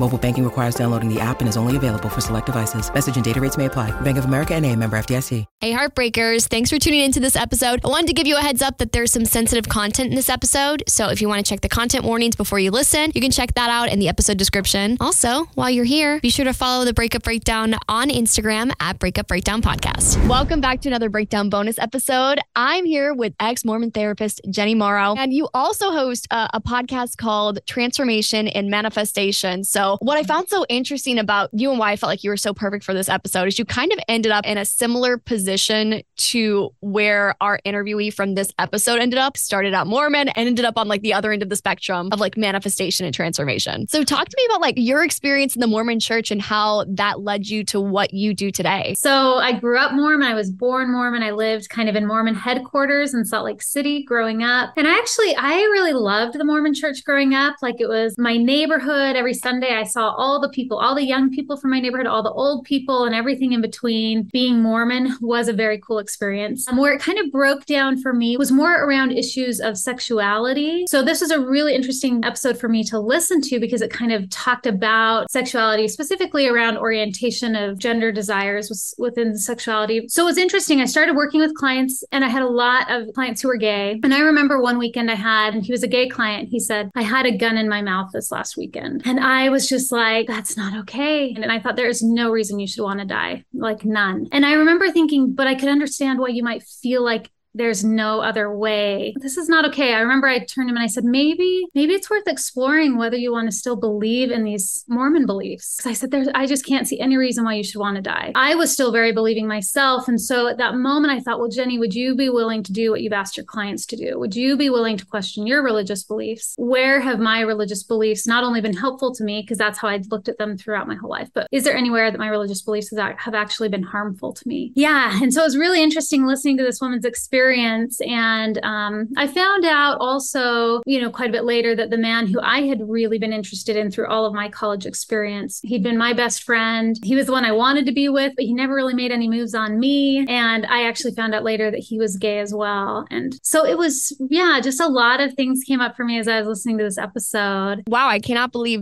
Mobile banking requires downloading the app and is only available for select devices. Message and data rates may apply. Bank of America and a member FDIC. Hey, Heartbreakers. Thanks for tuning into this episode. I wanted to give you a heads up that there's some sensitive content in this episode. So if you want to check the content warnings before you listen, you can check that out in the episode description. Also, while you're here, be sure to follow the Breakup Breakdown on Instagram at Breakup Breakdown Podcast. Welcome back to another Breakdown bonus episode. I'm here with ex Mormon therapist Jenny Morrow, and you also host a, a podcast called Transformation and Manifestation. So, what I found so interesting about you and why I felt like you were so perfect for this episode is you kind of ended up in a similar position to where our interviewee from this episode ended up. Started out Mormon and ended up on like the other end of the spectrum of like manifestation and transformation. So, talk to me about like your experience in the Mormon church and how that led you to what you do today. So, I grew up Mormon. I was born Mormon. I lived kind of in Mormon headquarters in Salt Lake City growing up. And I actually, I really loved the Mormon church growing up. Like it was my neighborhood. Every Sunday, I saw all the people, all the young people from my neighborhood, all the old people, and everything in between. Being Mormon was a very cool experience. Um, where it kind of broke down for me was more around issues of sexuality. So this is a really interesting episode for me to listen to because it kind of talked about sexuality, specifically around orientation of gender desires within sexuality. So it was interesting. I started working with clients and I had a lot of clients who were gay. And I remember one weekend I had, and he was a gay client. He said, I had a gun in my mouth this last weekend. And I was just like, that's not okay. And I thought there is no reason you should want to die, like none. And I remember thinking, but I could understand why you might feel like there's no other way. This is not okay. I remember I turned him and I said, maybe, maybe it's worth exploring whether you want to still believe in these Mormon beliefs. Because I said, there's, I just can't see any reason why you should want to die. I was still very believing myself. And so at that moment, I thought, well, Jenny, would you be willing to do what you've asked your clients to do? Would you be willing to question your religious beliefs? Where have my religious beliefs not only been helpful to me, because that's how I'd looked at them throughout my whole life, but is there anywhere that my religious beliefs have actually been harmful to me? Yeah. And so it was really interesting listening to this woman's experience experience. And um, I found out also, you know, quite a bit later that the man who I had really been interested in through all of my college experience, he'd been my best friend. He was the one I wanted to be with, but he never really made any moves on me. And I actually found out later that he was gay as well. And so it was, yeah, just a lot of things came up for me as I was listening to this episode. Wow, I cannot believe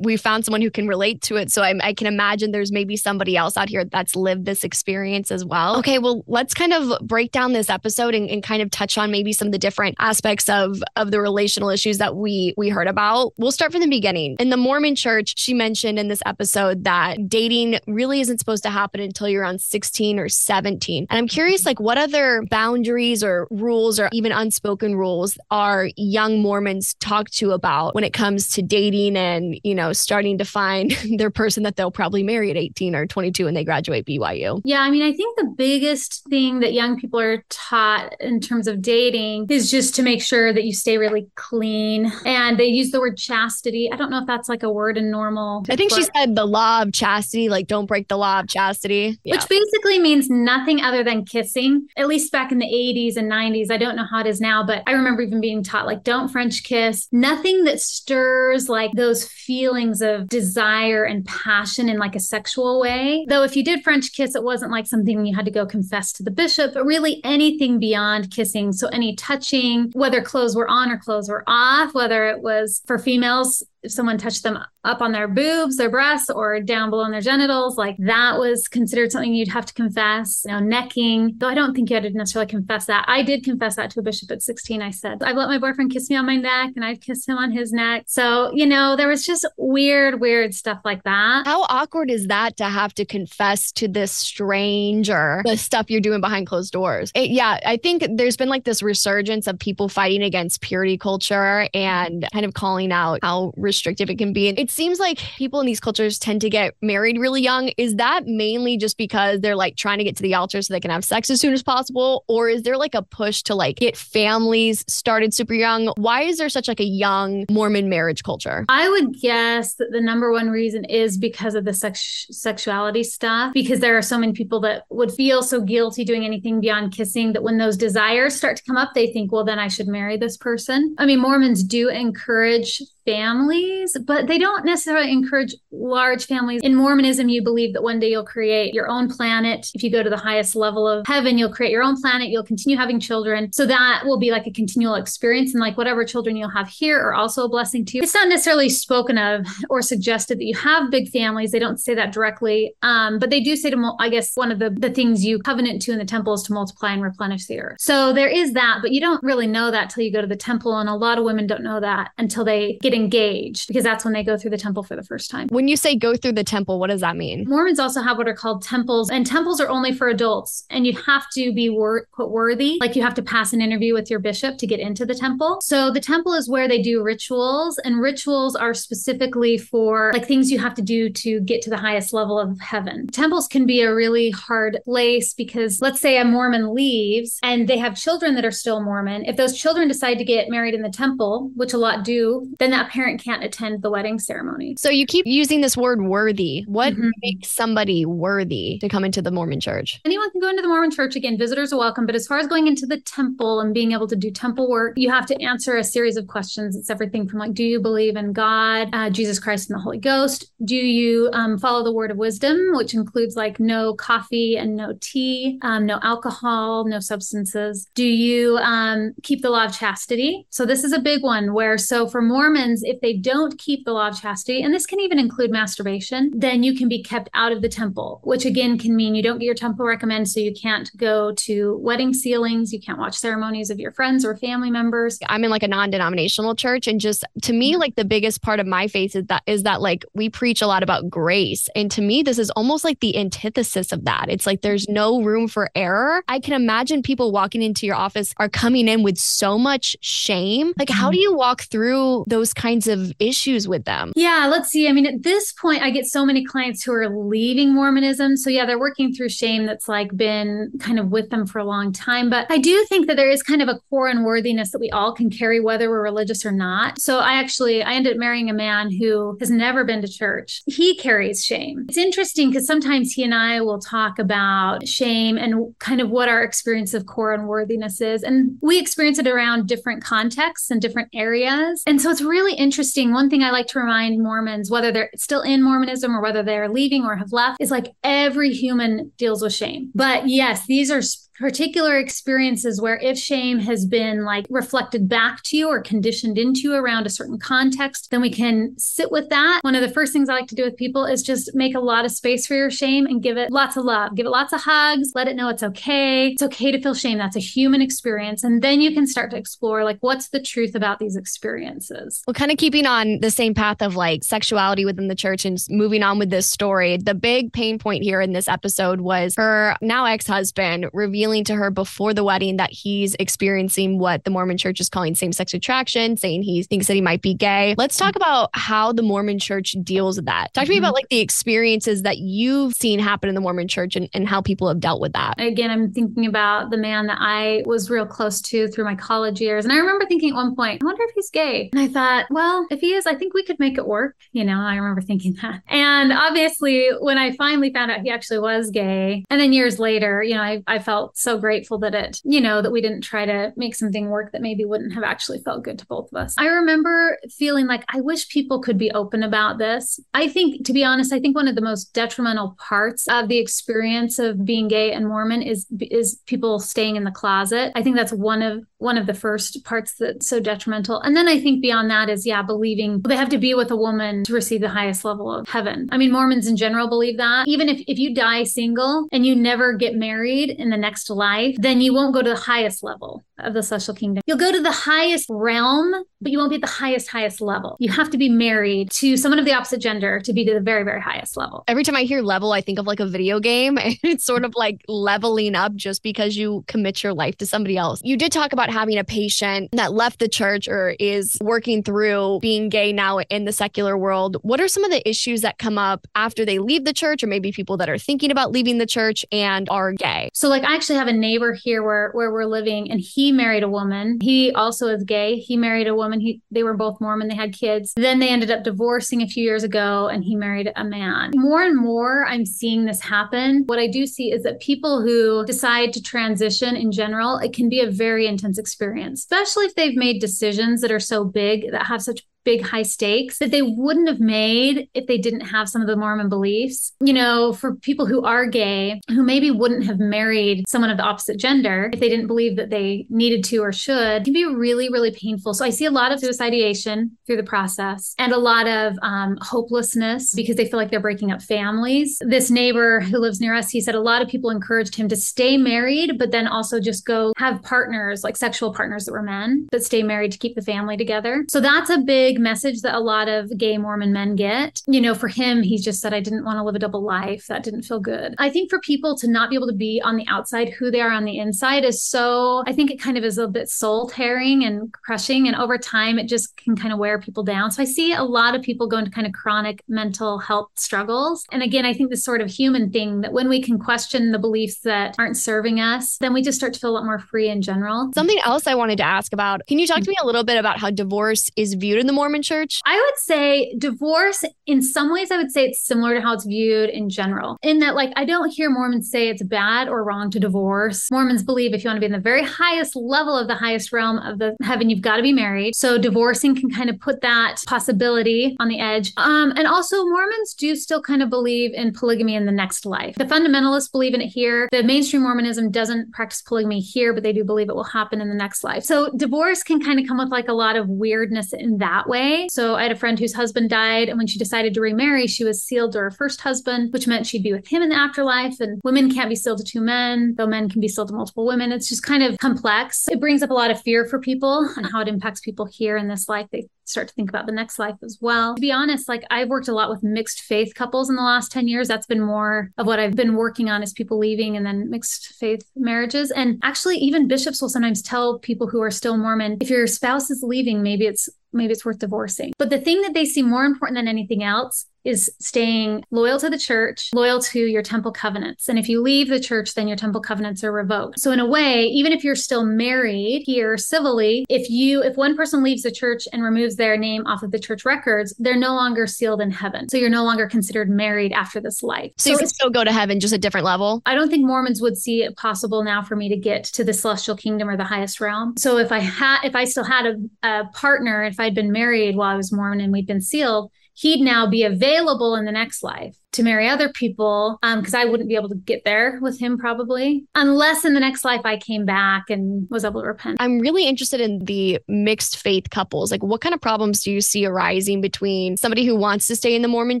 we found someone who can relate to it. So I, I can imagine there's maybe somebody else out here that's lived this experience as well. Okay, well, let's kind of break down this episode and, and kind of touch on maybe some of the different aspects of of the relational issues that we we heard about. We'll start from the beginning. In the Mormon church, she mentioned in this episode that dating really isn't supposed to happen until you're around 16 or 17. And I'm curious like what other boundaries or rules or even unspoken rules are young Mormons talked to about when it comes to dating and, you know, starting to find their person that they'll probably marry at 18 or 22 when they graduate BYU. Yeah, I mean, I think the biggest thing that young people are taught in terms of dating is just to make sure that you stay really clean. And they use the word chastity. I don't know if that's like a word in normal. I think she said the law of chastity, like don't break the law of chastity. Yeah. Which basically means nothing other than kissing. At least back in the 80s and 90s. I don't know how it is now, but I remember even being taught like don't French kiss. Nothing that stirs like those feelings of desire and passion in like a sexual way. Though if you did French kiss, it wasn't like something you had to go confess to the bishop, but really anything beyond kissing. So any touching, whether clothes were on or clothes were off, whether it was for females, if someone touched them up on their boobs, their breasts, or down below on their genitals, like that was considered something you'd have to confess. You know, necking, though I don't think you had to necessarily confess that. I did confess that to a bishop at 16. I said, I've let my boyfriend kiss me on my neck and I've kissed him on his neck. So, you know, there was just weird, weird stuff like that. How awkward is that to have to confess to this stranger the stuff you're doing behind closed doors? It, yeah, I think there's been like this resurgence of people fighting against purity culture and kind of calling out how restrictive it can be. And it seems like people in these cultures tend to get married really young. Is that mainly just because they're like trying to get to the altar so they can have sex as soon as possible? Or is there like a push to like get families started super young? Why is there such like a young Mormon marriage culture? I would guess that the number one reason is because of the sex- sexuality stuff, because there are so many people that would feel so guilty doing anything beyond kissing that when those desires start to come up, they think, well, then I should marry this person. I mean, Mormons do encourage families, but they don't necessarily encourage large families. In Mormonism, you believe that one day you'll create your own planet. If you go to the highest level of heaven, you'll create your own planet. You'll continue having children. So that will be like a continual experience. And like whatever children you'll have here are also a blessing to you. It's not necessarily spoken of or suggested that you have big families. They don't say that directly. Um, but they do say to, I guess, one of the, the things you covenant to in the temple is to multiply and replenish the earth. So there is that, but you don't really know that till you go to the temple. And a lot of women don't know that until they get engaged because that's when they go through the temple for the first time. When you say go through the temple, what does that mean? Mormons also have what are called temples, and temples are only for adults, and you have to be wor- quote worthy, like you have to pass an interview with your bishop to get into the temple. So the temple is where they do rituals, and rituals are specifically for like things you have to do to get to the highest level of heaven. Temples can be a really hard place because let's say a Mormon leaves and they have children that are still Mormon. If those children decide to get married in the temple, which a lot do, then that parent can't attend the wedding ceremony. So you keep using this word worthy. What mm-hmm. makes somebody worthy to come into the Mormon church? Anyone can go into the Mormon church. Again, visitors are welcome. But as far as going into the temple and being able to do temple work, you have to answer a series of questions. It's everything from like, do you believe in God, uh, Jesus Christ, and the Holy Ghost? Do you um, follow the word of wisdom, which includes like no coffee and no tea, um, no alcohol, no substances? Do you um, keep the law of chastity? So this is a big one where, so for Mormons, if they don't keep the law of chastity, and this can even include masturbation, then you can be kept out of the temple, which again can mean you don't get your temple recommend, so you can't go to wedding sealings, you can't watch ceremonies of your friends or family members. I'm in like a non-denominational church, and just to me, like the biggest part of my faith is that is that like we preach a lot about grace, and to me, this is almost like the antithesis of that. It's like there's no room for error. I can imagine people walking into your office are coming in with so much shame. Like, how mm-hmm. do you walk through those kinds of issues with them? Yeah, let's see. I mean, at this point, I get so many clients who are leaving Mormonism. So, yeah, they're working through shame that's like been kind of with them for a long time. But I do think that there is kind of a core unworthiness that we all can carry, whether we're religious or not. So, I actually, I ended up marrying a man who has never been to church. He carries shame. It's interesting because sometimes he and I will talk about shame and kind of what our experience of core unworthiness is. And we experience it around different contexts and different areas. And so, it's really interesting. One thing I like to remind Mormons, whether they're still in Mormonism or whether they're leaving or have left, is like every human deals with shame. But yes, these are particular experiences where if shame has been like reflected back to you or conditioned into you around a certain context, then we can sit with that. One of the first things I like to do with people is just make a lot of space for your shame and give it lots of love, give it lots of hugs, let it know it's okay. It's okay to feel shame. That's a human experience. And then you can start to explore like what's the truth about these experiences. Well, kind of keeping on the same path of like sexuality within the church and moving on with this story, the big pain point here in this episode was her now ex husband revealing revealing to her before the wedding that he's experiencing what the Mormon church is calling same sex attraction, saying he thinks that he might be gay. Let's talk about how the Mormon church deals with that. Talk to me about mm-hmm. like the experiences that you've seen happen in the Mormon church and, and how people have dealt with that. Again, I'm thinking about the man that I was real close to through my college years. And I remember thinking at one point, I wonder if he's gay. And I thought, well, if he is, I think we could make it work. You know, I remember thinking that. And obviously, when I finally found out he actually was gay, and then years later, you know, I, I felt so grateful that it, you know, that we didn't try to make something work that maybe wouldn't have actually felt good to both of us. I remember feeling like I wish people could be open about this. I think, to be honest, I think one of the most detrimental parts of the experience of being gay and Mormon is is people staying in the closet. I think that's one of one of the first parts that's so detrimental. And then I think beyond that is, yeah, believing they have to be with a woman to receive the highest level of heaven. I mean, Mormons in general believe that. Even if, if you die single and you never get married in the next life, then you won't go to the highest level of the celestial kingdom. You'll go to the highest realm, but you won't be at the highest, highest level. You have to be married to someone of the opposite gender to be to the very, very highest level. Every time I hear level, I think of like a video game. And it's sort of like leveling up just because you commit your life to somebody else. You did talk about having a patient that left the church or is working through being gay now in the secular world. What are some of the issues that come up after they leave the church, or maybe people that are thinking about leaving the church and are gay? So, like, I actually have a neighbor here where where we're living, and he married a woman. He also is gay. He married a woman. He they were both Mormon. They had kids. Then they ended up divorcing a few years ago, and he married a man. More and more, I'm seeing this happen. What I do see is that people who decide to transition in general, it can be a very intense experience, especially if they've made decisions that are so big that have such big high stakes that they wouldn't have made if they didn't have some of the Mormon beliefs. You know, for people who are gay, who maybe wouldn't have married someone of the opposite gender if they didn't believe that they needed to or should, can be really, really painful. So I see a lot of suicidation through the process and a lot of um, hopelessness because they feel like they're breaking up families. This neighbor who lives near us, he said a lot of people encouraged him to stay married, but then also just go have partners, like sexual partners that were men, but stay married to keep the family together. So that's a big big message that a lot of gay Mormon men get. You know, for him, he just said, I didn't want to live a double life. That didn't feel good. I think for people to not be able to be on the outside who they are on the inside is so, I think it kind of is a bit soul tearing and crushing. And over time, it just can kind of wear people down. So I see a lot of people go into kind of chronic mental health struggles. And again, I think this sort of human thing that when we can question the beliefs that aren't serving us, then we just start to feel a lot more free in general. Something else I wanted to ask about can you talk to me a little bit about how divorce is viewed in the Mormon church? I would say divorce, in some ways, I would say it's similar to how it's viewed in general, in that, like, I don't hear Mormons say it's bad or wrong to divorce. Mormons believe if you want to be in the very highest level of the highest realm of the heaven, you've got to be married. So divorcing can kind of put that possibility on the edge. Um, and also, Mormons do still kind of believe in polygamy in the next life. The fundamentalists believe in it here. The mainstream Mormonism doesn't practice polygamy here, but they do believe it will happen in the next life. So divorce can kind of come with like a lot of weirdness in that way. So I had a friend whose husband died, and when she decided to remarry, she was sealed to her first husband, which meant she'd be with him in the afterlife. And women can't be sealed to two men, though men can be sealed to multiple women. It's just kind of complex. It brings up a lot of fear for people and how it impacts people here in this life. They start to think about the next life as well. To be honest, like I've worked a lot with mixed faith couples in the last 10 years. That's been more of what I've been working on is people leaving and then mixed faith marriages. And actually, even bishops will sometimes tell people who are still Mormon, if your spouse is leaving, maybe it's maybe it's worth divorcing. But the thing that they see more important than anything else is staying loyal to the church, loyal to your temple covenants. And if you leave the church, then your temple covenants are revoked. So in a way, even if you're still married here civilly, if you if one person leaves the church and removes their name off of the church records, they're no longer sealed in heaven. So you're no longer considered married after this life. So, so you can still go to heaven, just a different level. I don't think Mormons would see it possible now for me to get to the celestial kingdom or the highest realm. So if I had if I still had a, a partner, if I'd been married while I was Mormon and we'd been sealed, he'd now be available in the next life to marry other people because um, I wouldn't be able to get there with him probably unless in the next life I came back and was able to repent. I'm really interested in the mixed faith couples. Like, what kind of problems do you see arising between somebody who wants to stay in the Mormon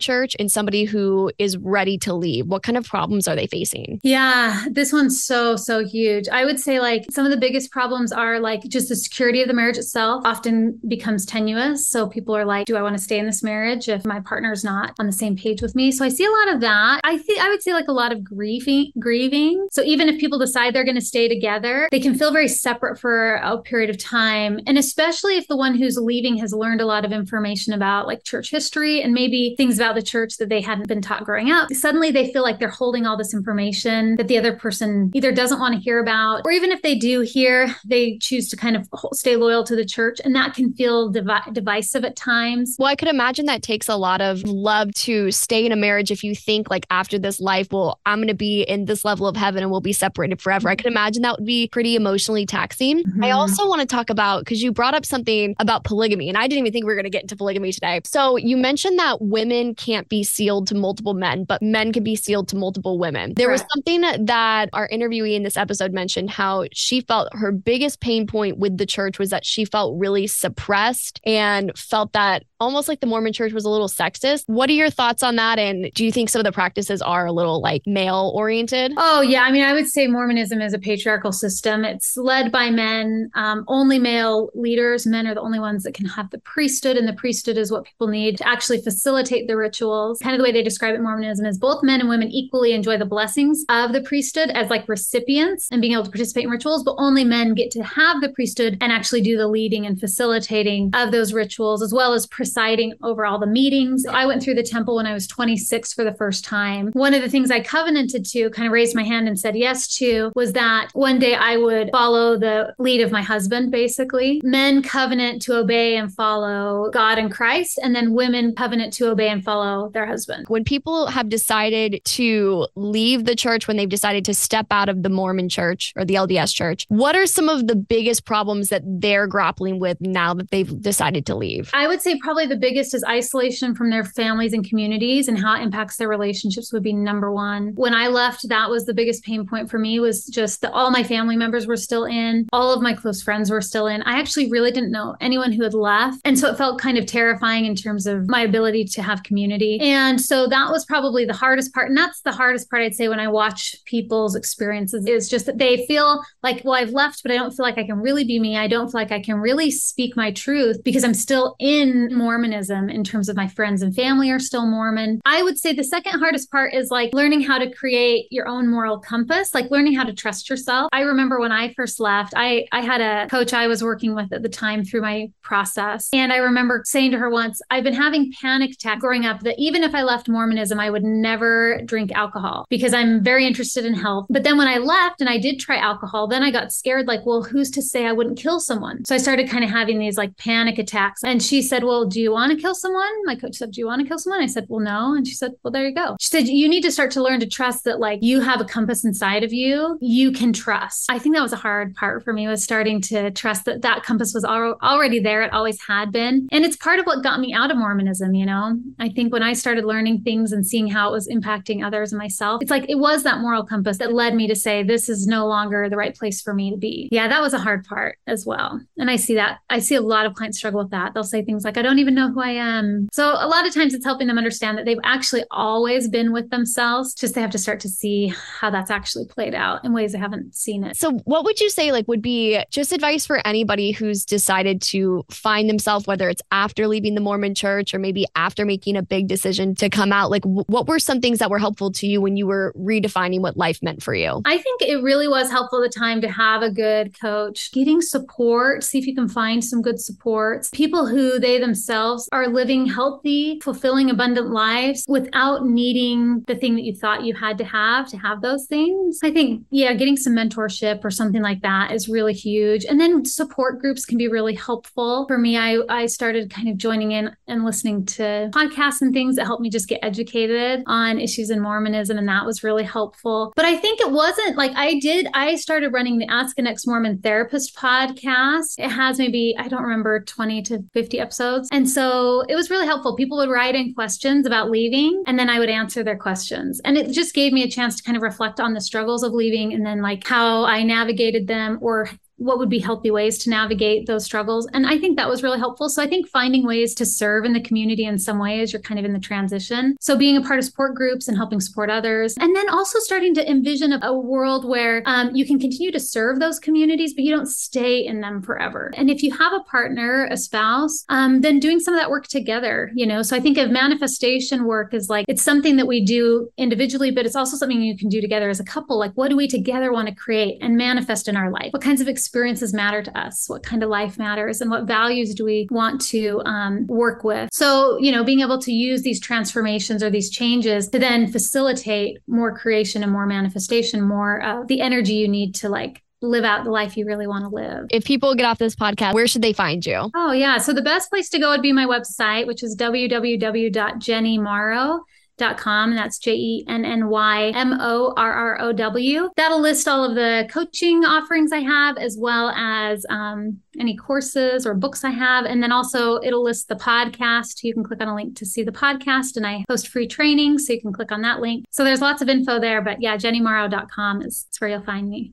church and somebody who is ready to leave? What kind of problems are they facing? Yeah, this one's so, so huge. I would say, like, some of the biggest problems are like just the security of the marriage itself often becomes tenuous. So people are like, do I want to stay in this marriage if my partner's not on the same page with me? So I see a lot of that. I think I would say like a lot of grieving, grieving. So even if people decide they're going to stay together, they can feel very separate for a period of time. And especially if the one who's leaving has learned a lot of information about like church history and maybe things about the church that they hadn't been taught growing up, suddenly they feel like they're holding all this information that the other person either doesn't want to hear about, or even if they do hear, they choose to kind of stay loyal to the church. And that can feel divi- divisive at times. Well, I could imagine that takes a lot of love to stay in a marriage marriage if you think like after this life, well, I'm going to be in this level of heaven and we'll be separated forever. I can imagine that would be pretty emotionally taxing. Mm-hmm. I also want to talk about because you brought up something about polygamy, and I didn't even think we were going to get into polygamy today. So you mentioned that women can't be sealed to multiple men, but men can be sealed to multiple women. There was something that our interviewee in this episode mentioned how she felt her biggest pain point with the church was that she felt really suppressed and felt that almost like the Mormon church was a little sexist. What are your thoughts on that? And do you think some of the practices are a little like male oriented? Oh, yeah. I mean, I would say Mormonism is a patriarchal system. It's led by men, um, only male leaders. Men are the only ones that can have the priesthood, and the priesthood is what people need to actually facilitate the rituals. Kind of the way they describe it, Mormonism is both men and women equally enjoy the blessings of the priesthood as like recipients and being able to participate in rituals, but only men get to have the priesthood and actually do the leading and facilitating of those rituals, as well as presiding over all the meetings. I went through the temple when I was 26 for the first time. One of the things I covenanted to, kind of raised my hand and said yes to, was that one day I would follow the lead of my husband, basically. Men covenant to obey and follow God and Christ, and then women covenant to obey and follow their husband. When people have decided to leave the church, when they've decided to step out of the Mormon church or the LDS church, what are some of the biggest problems that they're grappling with now that they've decided to leave? I would say probably the biggest is isolation from their families and communities and how it impacts their relationships would be number one. When I left, that was the biggest pain point for me was just that all my family members were still in, all of my close friends were still in. I actually really didn't know anyone who had left. And so it felt kind of terrifying in terms of my ability to have community. And so that was probably the hardest part. And that's the hardest part I'd say when I watch people's experiences is just that they feel like, well, I've left, but I don't feel like I can really be me. I don't feel like I can really speak my truth because I'm still in Mormonism in terms of my friends and family are still Mormon. I would say the second hardest part is like learning how to create your own moral compass, like learning how to trust yourself. I remember when I first left, I, I had a coach I was working with at the time through my process. And I remember saying to her once, I've been having panic attacks growing up that even if I left Mormonism, I would never drink alcohol because I'm very interested in health. But then when I left and I did try alcohol, then I got scared like, well, who's to say I wouldn't kill someone? So I started kind of having these like panic attacks. And she said, Well, do you want to kill someone? My coach said, Do you want to kill someone? I said, Well, no. And she said, Well, there you go. She said, You need to start to learn to trust that like you have a compass inside of you, you can trust. I think that was a hard part for me was starting to trust that that compass was al- already there. It always had been. And it's part of what got me out of Mormonism, you know? I think when I started learning things and seeing how it was impacting others and myself, it's like it was that moral compass that led me to say, This is no longer the right place for me to be. Yeah, that was a hard part as well. And I see that. I see a lot of clients struggle with that. They'll say things like, I don't even know who I am. So a lot of times it's helping them understand that they've actually always been with themselves. Just they have to start to see how that's actually played out in ways they haven't seen it. So what would you say like would be just advice for anybody who's decided to find themselves, whether it's after leaving the Mormon church or maybe after making a big decision to come out? Like what were some things that were helpful to you when you were redefining what life meant for you? I think it really was helpful at the time to have a good coach, getting support, see if you can find some good supports, people who they themselves are living healthy, fulfilling, abundant lives without needing the thing that you thought you had to have to have those things. I think, yeah, getting some mentorship or something like that is really huge. And then support groups can be really helpful. For me, I, I started kind of joining in and listening to podcasts and things that helped me just get educated on issues in Mormonism. And that was really helpful. But I think it wasn't like I did, I started running the Ask an Ex Mormon Therapist podcast. It has maybe, I don't remember, 20 to 50 episodes. And so it was really helpful. People would write in questions about leaving, and then I would answer their questions. And it just gave me a chance to kind of reflect on the struggles of leaving and then like how I navigated them or what would be healthy ways to navigate those struggles. And I think that was really helpful. So I think finding ways to serve in the community in some way as you're kind of in the transition. So being a part of support groups and helping support others. And then also starting to envision a, world where um, you can continue to serve those communities, but you don't stay in them forever. And if you have a partner, a spouse, um, then doing some of that work together, you know. So I think of manifestation work is like it's something that we do individually, but it's also something you can do together as a couple. Like, what do we together want to create and manifest in our life? What kinds of experiences experiences matter to us, what kind of life matters, and what values do we want to um, work with. So, you know, being able to use these transformations or these changes to then facilitate more creation and more manifestation, more of the energy you need to like live out the life you really want to live. If people get off this podcast, where should they find you? Oh, yeah. So the best place to go would be my website, which is www.jennymorrow.com jennymorrow.com. That's J E N N Y M O R R O W. That'll list all of the coaching offerings I have, as well as um, any courses or books I have. And then also it'll list the podcast. You can click on a link to see the podcast, and I host free training. So you can click on that link. So there's lots of info there. But yeah, jennymorrow.com is, is where you'll find me.